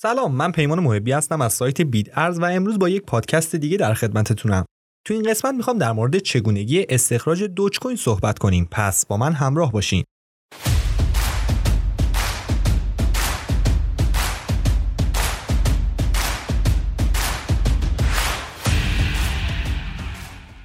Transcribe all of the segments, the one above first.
سلام من پیمان محبی هستم از سایت بیت ارز و امروز با یک پادکست دیگه در خدمتتونم. تو این قسمت می‌خوام در مورد چگونگی استخراج دوج کوین صحبت کنیم. پس با من همراه باشین.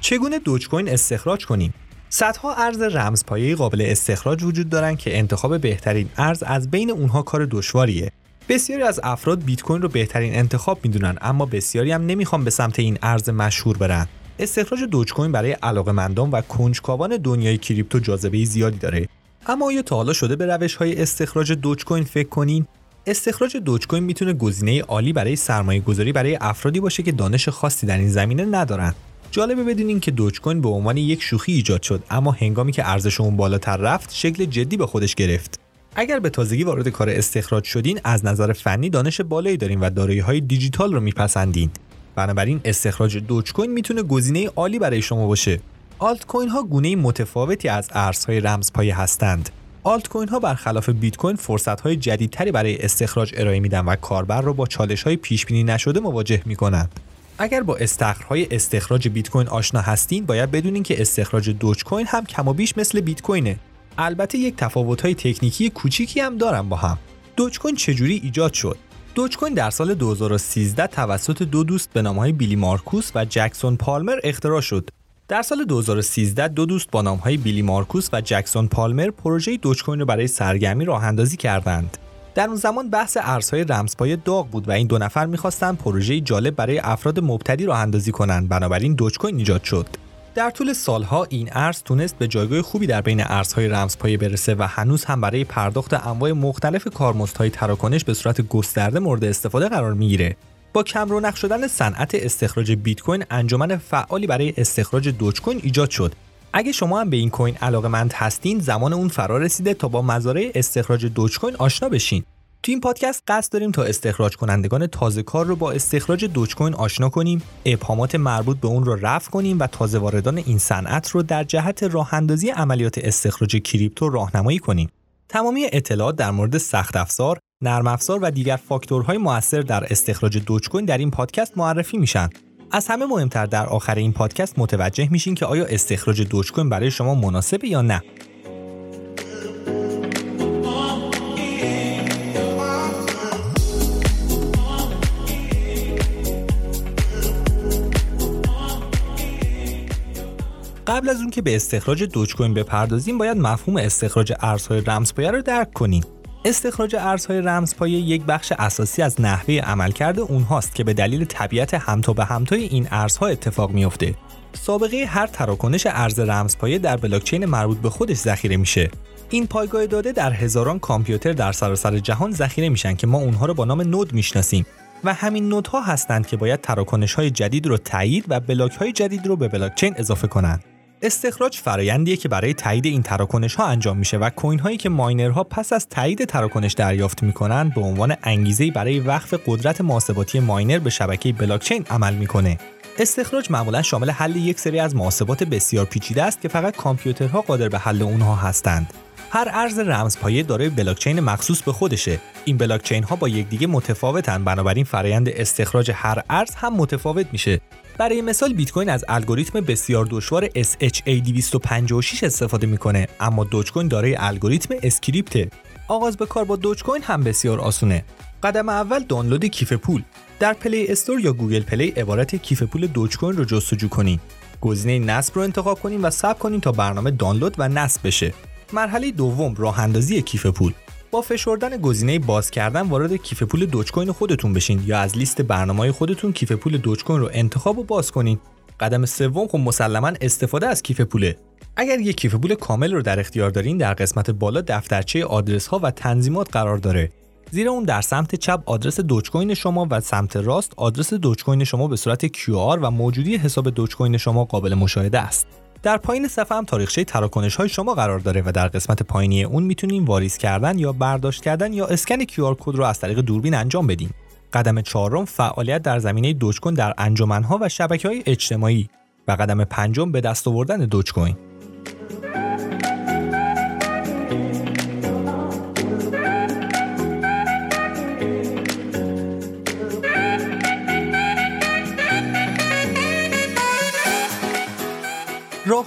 چگونه دوج کوین استخراج کنیم؟ صدها ارز رمزپایه قابل استخراج وجود دارند که انتخاب بهترین ارز از بین اونها کار دشواریه. بسیاری از افراد بیت کوین رو بهترین انتخاب می‌دونن اما بسیاری هم نمی‌خوان به سمت این ارز مشهور برن. استخراج دوج کوین برای علاقمندان و کنجکاوان دنیای کریپتو جاذبه زیادی داره. اما آیا تا حالا شده به روش های استخراج دوج کوین فکر کنین؟ استخراج دوج کوین می‌تونه گزینه عالی برای سرمایه گذاری برای افرادی باشه که دانش خاصی در این زمینه ندارن. جالبه بدونین که دوج کوین به عنوان یک شوخی ایجاد شد اما هنگامی که ارزش اون بالاتر رفت شکل جدی به خودش گرفت. اگر به تازگی وارد کار استخراج شدین از نظر فنی دانش بالایی دارین و دارایی های دیجیتال رو میپسندین. بنابراین استخراج دوج کوین می‌تونه گزینه عالی برای شما باشه. آلت کوین ها گونه متفاوتی از ارزهای رمزپایه هستند. آلت کوین ها برخلاف بیت کوین فرصت های جدیدتری برای استخراج ارائه میدن و کاربر رو با چالش های پیش بینی نشده مواجه می‌کنند. اگر با استخرهای استخراج بیت کوین آشنا هستین باید بدونین که استخراج دوج کوین هم کم و بیش مثل بیت کوینه البته یک های تکنیکی کوچیکی هم دارن با هم. دوج کوین چجوری ایجاد شد؟ دوج کوین در سال 2013 توسط دو دوست به نامهای بیلی مارکوس و جکسون پالمر اختراع شد. در سال 2013 دو دوست با نامهای بیلی مارکوس و جکسون پالمر پروژه دوج کوین را برای سرگرمی راه اندازی کردند. در اون زمان بحث ارزهای رمزپای داغ بود و این دو نفر می‌خواستند پروژه جالب برای افراد مبتدی راه اندازی کنند بنابراین دوج کوین ایجاد شد. در طول سالها این ارز تونست به جایگاه خوبی در بین ارزهای رمزپایه برسه و هنوز هم برای پرداخت انواع مختلف کارمزدهای تراکنش به صورت گسترده مورد استفاده قرار می‌گیره. با کم رونق شدن صنعت استخراج بیت کوین انجمن فعالی برای استخراج دوج کوین ایجاد شد. اگه شما هم به این کوین علاقه هستین زمان اون فرا رسیده تا با مزارع استخراج دوج کوین آشنا بشین. تو این پادکست قصد داریم تا استخراج کنندگان تازه کار رو با استخراج دوج کوین آشنا کنیم، ابهامات مربوط به اون رو رفع کنیم و تازه واردان این صنعت رو در جهت راه اندازی عملیات استخراج کریپتو راهنمایی کنیم. تمامی اطلاعات در مورد سخت افزار، نرم افزار و دیگر فاکتورهای موثر در استخراج دوج کوین در این پادکست معرفی میشن. از همه مهمتر در آخر این پادکست متوجه میشین که آیا استخراج دوج کوین برای شما مناسبه یا نه. قبل از اون که به استخراج دوج کوین بپردازیم باید مفهوم استخراج ارزهای رمزپایه رو درک کنیم. استخراج ارزهای رمزپایه یک بخش اساسی از نحوه عملکرد اونهاست که به دلیل طبیعت همتا به همتای این ارزها اتفاق میافته. سابقه هر تراکنش ارز رمزپایه در بلاکچین مربوط به خودش ذخیره میشه. این پایگاه داده در هزاران کامپیوتر در سراسر جهان ذخیره میشن که ما اونها رو با نام نود می‌شناسیم. و همین نودها هستند که باید تراکنش های جدید رو تایید و بلاک های جدید رو به بلاکچین اضافه کنند. استخراج فرایندیه که برای تایید این تراکنش ها انجام میشه و کوین هایی که ماینرها پس از تایید تراکنش دریافت می‌کنن به عنوان انگیزه برای وقف قدرت محاسباتی ماینر به شبکه بلاکچین عمل می‌کنه. استخراج معمولا شامل حل یک سری از محاسبات بسیار پیچیده است که فقط کامپیوترها قادر به حل اونها هستند. هر ارز رمزپایه دارای بلاکچین مخصوص به خودشه. این بلاکچین ها با یکدیگه متفاوتن بنابراین فرایند استخراج هر ارز هم متفاوت میشه. برای مثال بیت کوین از الگوریتم بسیار دشوار SHA-256 استفاده می‌کنه اما دوج کوین دارای الگوریتم Scrypt آغاز به کار با دوج کوین هم بسیار آسونه. قدم اول دانلود کیف پول. در پلی استور یا گوگل پلی عبارت کیف پول دوج کوین رو جستجو کنین. گزینه نصب رو انتخاب کنین و ثبت کنین تا برنامه دانلود و نصب بشه. مرحله دوم راه اندازی کیف پول. با فشردن گزینه باز کردن وارد کیف پول دوج کوین خودتون بشین یا از لیست برنامه خودتون کیف پول دوج کوین رو انتخاب و باز کنین. قدم سوم خب مسلما استفاده از کیف پوله. اگر یک کیف پول کامل رو در اختیار دارین در قسمت بالا دفترچه آدرس ها و تنظیمات قرار داره. زیرا اون در سمت چپ آدرس دوج کوین شما و سمت راست آدرس دوج کوین شما به صورت QR و موجودی حساب دوج کوین شما قابل مشاهده است. در پایین صفحه هم تاریخچه تراکنش های شما قرار داره و در قسمت پایینی اون می‌تونیم واریز کردن یا برداشت کردن یا اسکن QR کد رو از طریق دوربین انجام بدیم. قدم چهارم فعالیت در زمینه دوج کوین در انجمنها و شبکه های اجتماعی و قدم پنجم به دست آوردن دوج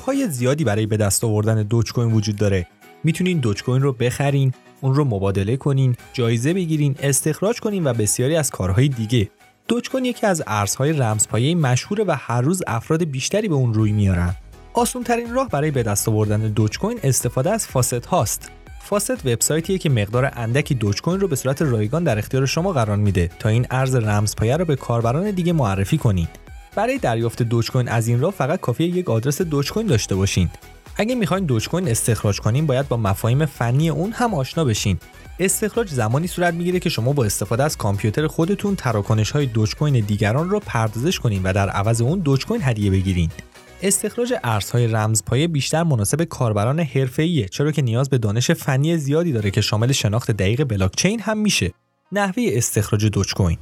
کوین. های زیادی برای به دست آوردن دوج کوین وجود داره. می‌تونین دوج کوین رو بخرین اون رو مبادله کنین جایزه بگیرین استخراج کنین و بسیاری از کارهای دیگه. دوج کوین یکی از ارزهای رمزپایه مشهوره و هر روز افراد بیشتری به اون روی میارن. آسون ترین راه برای به دست آوردن دوج کوین استفاده از فاست هاست. فاست وبسایتیه که مقدار اندکی دوج کوین رو به صورت رایگان در اختیار شما قرار میده تا این ارز رمزپایه رو به کاربران دیگه معرفی کنید. برای دریافت دوج کوین از این راه فقط کافیه یک آدرس دوج کوین داشته باشین. اگه می‌خواین دوج کوین استخراج کنین باید با مفاهیم فنی اون هم آشنا بشین. استخراج زمانی صورت می‌گیره که شما با استفاده از کامپیوتر خودتون تراکنش های دوج کوین دیگران رو پردازش کنین و در عوض اون دوج کوین هدیه بگیرین. استخراج ارزهای رمزپایه بیشتر مناسب کاربران حرفه‌ایه چرا که نیاز به دانش فنی زیادی داره که شامل شناخت دقیق بلاکچین هم میشه. نحوه استخراج دوج کوین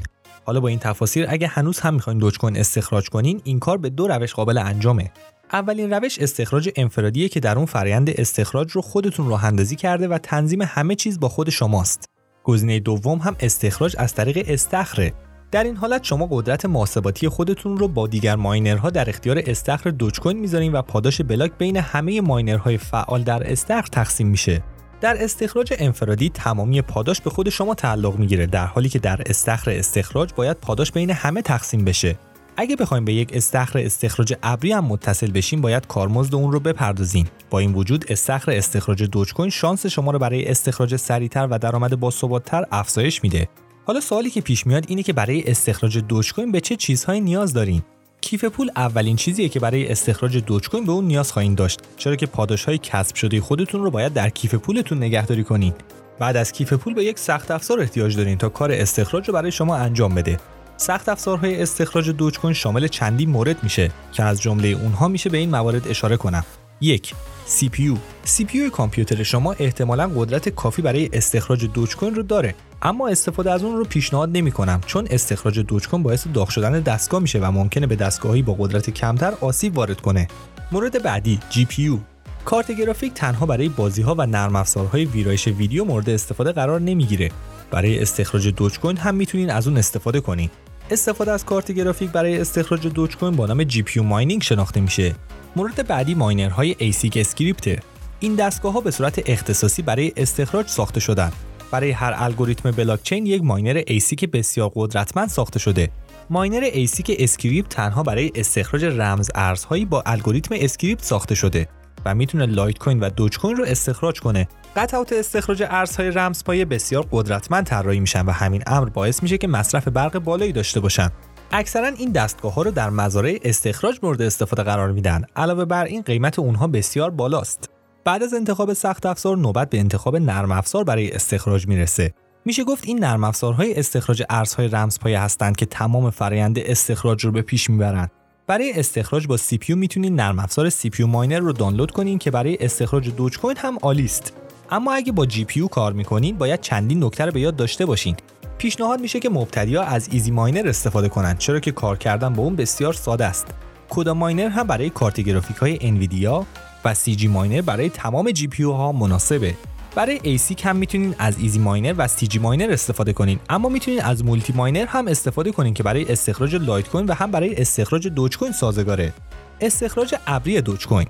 حالا با این تفاصیل اگه هنوز هم می‌خواین دوج کوین استخراج کنین این کار به دو روش قابل انجامه اولین روش استخراج انفرادیه که در اون فرآیند استخراج رو خودتون راه اندازی کرده و تنظیم همه چیز با خود شماست. گزینه دوم هم استخراج از طریق استخره. در این حالت شما قدرت محاسباتی خودتون رو با دیگر ماینرها در اختیار استخر دوج کوین می‌ذارین و پاداش بلاک بین همه ماینرهای فعال در استخر تقسیم میشه. در استخراج انفرادی تمامی پاداش به خود شما تعلق می‌گیره در حالی که در استخر استخراج باید پاداش بین همه تقسیم بشه. اگه بخوایم به یک استخر استخراج ابری هم متصل بشیم باید کارمزد اون رو بپردازیم. با این وجود استخر استخراج دوج کوین شانس شما رو برای استخراج سریعتر و درآمد باثباتتر افزایش میده. حالا سوالی که پیش میاد اینه که برای استخراج دوج کوین به چه چیزهایی نیاز دارین کیف پول اولین چیزیه که برای استخراج دوج کوین به اون نیاز خواهید داشت. چرا که پاداش های کسب شده خودتون رو باید در کیف پولتون نگهداری کنید. بعد از کیف پول به یک سخت افزار احتیاج دارین تا کار استخراج رو برای شما انجام بده. سخت افزارهای استخراج دوج کوین شامل چندی مورد میشه که از جمله اونها میشه به این موارد اشاره کنم. یک CPU CPU کامپیوتر شما احتمالا قدرت کافی برای استخراج دوج کوین رو داره اما استفاده از اون رو پیشنهاد نمی کنم چون استخراج دوج کوین باعث داغ شدن دستگاه میشه و ممکنه به دستگاهی با قدرت کمتر آسیب وارد کنه. مورد بعدی GPU کارت گرافیک تنها برای بازی ها و نرم افزارهای ویرایش ویدیو مورد استفاده قرار نمی‌گیره. برای استخراج دوج کوین هم می‌تونین از اون استفاده کنین. استفاده از کارت گرافیک برای استخراج دوج کوین با نام GPU mining شناخته میشه. مورد بعدی ماینرهای ASIC Scrypt این دستگاه ها به صورت اختصاصی برای استخراج ساخته شدن. برای هر الگوریتم بلاکچین یک ماینر ASIC بسیار قدرتمند ساخته شده. ماینر ASIC Scrypt تنها برای استخراج رمز ارزهایی با الگوریتم Scrypt ساخته شده و می‌تونه لایت کوین و دوج کوین رو استخراج کنه. قطعات استخراج ارزهای رمزپایه بسیار قدرتمند طراحی میشن و همین امر باعث میشه که مصرف برق بالایی داشته باشن. اکثرا این دستگاه ها رو در مزارع استخراج مورد استفاده قرار میدن. علاوه بر این قیمت اونها بسیار بالاست. بعد از انتخاب سخت افزار نوبت به انتخاب نرم افزار برای استخراج می‌رسه. میشه گفت این نرم افزارهای استخراج ارزهای رمزپایه هستند که تمام فرآیند استخراج رو به پیش می‌برند برای استخراج با CPU می‌تونید نرم افزار CPU Miner رو دانلود کنین که برای استخراج دوج کوین هم عالی است اما اگه با GPU کار می‌کنین باید چندین نکته رو به یاد داشته باشین. پیشنهاد میشه که مبتدی‌ها از EasyMiner استفاده کنند چرا که کار کردن با اون بسیار ساده است. CUDA Miner هم برای کارت گرافیک های انویدیا و CGMiner برای تمام GPU ها مناسبه. برای ASIC هم می‌تونین از EasyMiner و CGMiner استفاده کنین اما می‌تونین از MultiMiner هم استفاده کنین که برای استخراج لایت کوین و هم برای استخراج دوج کوین سازگاره. استخراج ابری دوج کوین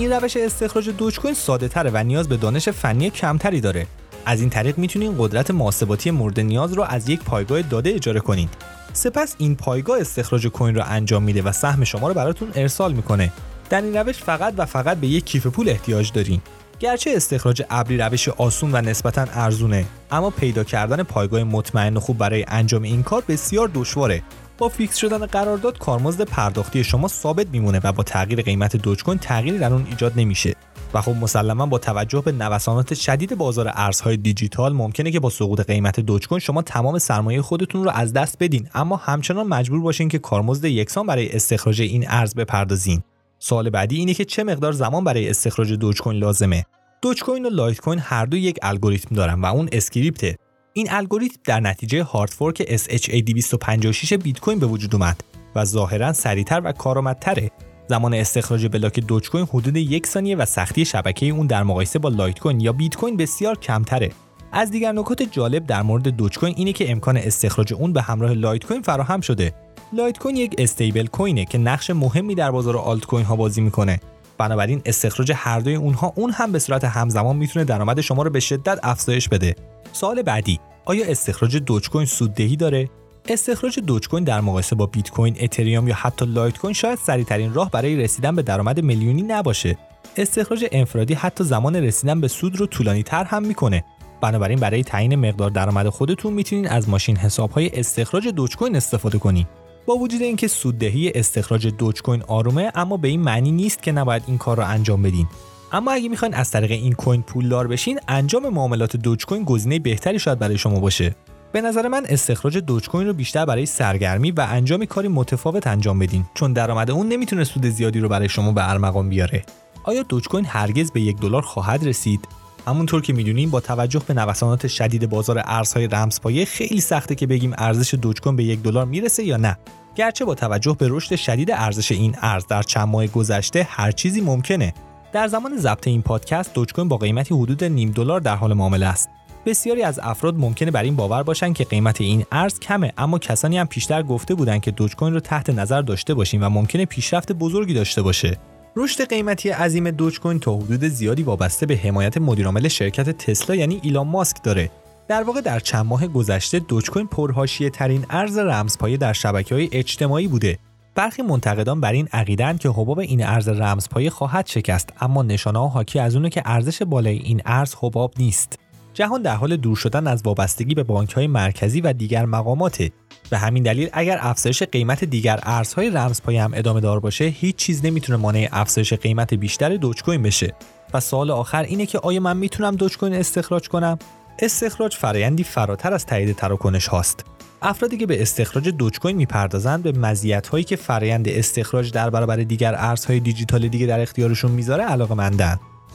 این روش استخراج دوج کوین ساده و نیاز به دانش فنی کمتری داره. از این طریق می‌تونین قدرت محاسباتی مورد نیاز رو از یک پایگاه داده اجاره کنید. سپس این پایگاه استخراج کوین رو انجام میده و سهم شما رو براتون ارسال می‌کنه. در این روش فقط و فقط به یک کیف پول احتیاج دارین. گرچه استخراج ابری روش آسون و نسبتا ارزونه اما پیدا کردن پایگاه مطمئن و خوب برای انجام این کار بسیار دشواره. با فیکس شدن قرارداد کارمزد پرداختی شما ثابت میمونه و با تغییر قیمت دوج کوین تغییری در اون ایجاد نمیشه. و خب مسلما با توجه به نوسانات شدید بازار ارزهای دیجیتال ممکنه که با سقوط قیمت دوج کوین شما تمام سرمایه خودتون رو از دست بدین. اما همچنان مجبور باشین که کارمزد یکسان برای استخراج این ارز بپردازین. سوال بعدی اینه که چه مقدار زمان برای استخراج دوج کوین لازمه؟ دوج کوین و لایت کوین هر دو یک الگوریتم دارن و اون Scrypt ه. این الگوریتم در نتیجه hard fork SHA-256 بیت کوین به وجود اومد و ظاهرا سریعتر و کارآمدتره. زمان استخراج بلاک دوج کوین حدود یک ثانیه و سختی شبکه اون در مقایسه با لایت کوین یا بیت کوین بسیار کمتره. از دیگر نکات جالب در مورد دوج کوین اینه که امکان استخراج اون به همراه لایت کوین فراهم شده. لایت کوین یک stablecoin ه که نقش مهمی در بازار آلت کوین ها بازی می‌کنه. بنابراین استخراج هر دوی اونها اون هم به صورت همزمان می‌تونه درآمد شما رو به شدت افزایش بده. سوال بعدی آیا استخراج دوج کوین سوددهی داره؟ استخراج دوج کوین در مقایسه با بیت کوین، اتریوم یا حتی لایت کوین شاید سریعترین راه برای رسیدن به درآمد میلیونی نباشه. استخراج انفرادی حتی زمان رسیدن به سود رو طولانی تر هم می‌کنه بنابراین برای تعیین مقدار درآمد خودتون می‌تونین از ماشین حسابهای استخراج دوج کوین استفاده کنید با وجود اینکه سوددهی استخراج دوج کوین آرومه اما به این معنی نیست که نباید این کار را انجام بدین. اما اگه می‌خواین از طریق این کوین پولدار بشین انجام معاملات دوج کوین گزینه بهتری شاید برای شما باشه. به نظر من استخراج دوج کوین رو بیشتر برای سرگرمی و انجام کاری متفاوت انجام بدین چون درآمد اون نمی‌تونه سود زیادی رو برای شما به ارمغان بیاره. آیا دوج کوین هرگز به یک دلار خواهد رسید؟ همونطور که می‌دونیم با توجه به نوسانات شدید بازار ارزهای رمزپایه خیلی سخته که بگیم ارزش دوج کوین به یک دلار می‌رسه یا نه. گرچه با توجه به رشد شدید ارزش این ارز در چند ماه گذشته هر چیزی ممکنه. در زمان ضبط این پادکست دوج کوین با قیمتی حدود نیم دلار در حال معامله است. بسیاری از افراد ممکنه بر این باور باشند که قیمت این ارز کمه اما کسانی هم پیشتر گفته بودند که دوج کوین رو تحت نظر داشته باشیم و ممکنه پیشرفت بزرگی داشته باشه. رشد قیمتی عظیم دوج کوین تا حدود زیادی وابسته به حمایت مدیرعامل شرکت تسلا یعنی ایلان ماسک داره. در واقع در چند ماه گذشته دوج کوین پرهاشیه ترین ارز رمزپایه در شبکه های اجتماعی بوده. برخی منتقدان بر این عقیدند که حباب این ارز رمزپایه خواهد شکست اما نشانه حاکی از اونه که ارزش بالای این ارز حباب نیست. جهان در حال دور شدن از وابستگی به بانک های مرکزی و دیگر مقاماته. به همین دلیل اگر افزایش قیمت دیگر ارزهای رمزپایه هم ادامه دار باشه هیچ چیز نمی‌تونه مانع افزایش قیمت بیشتر دوج کوین بشه. و سوال آخر اینه که آیا من می‌تونم دوج کوین استخراج کنم؟ استخراج فرایندی فراتر از تایید تراکنش هاست. افرادی که به استخراج دوج کوین می‌پردازند به مزیت هایی که فرایند استخراج در برابر دیگر ارزهای دیجیتال دیگه در اختیارشون می‌ذاره علاقه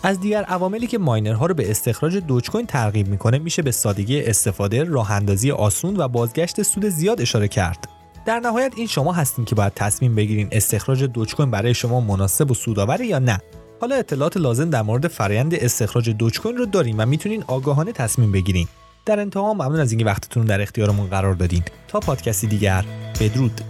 از دیگر عواملی که ماینرها رو به استخراج دوج کوین ترغیب می‌کنه میشه به سادگی استفاده، راه اندازی آسون و بازگشت سود زیاد اشاره کرد. در نهایت این شما هستین که باید تصمیم بگیرین استخراج دوج کوین برای شما مناسب و سودآوره یا نه. حالا اطلاعات لازم در مورد فرایند استخراج دوج کوین رو داریم و می‌تونین آگاهانه تصمیم بگیرین. در انتها ممنون از اینکه وقتتون در اختیارمون قرار دادین. تا پادکستی دیگر بدرود.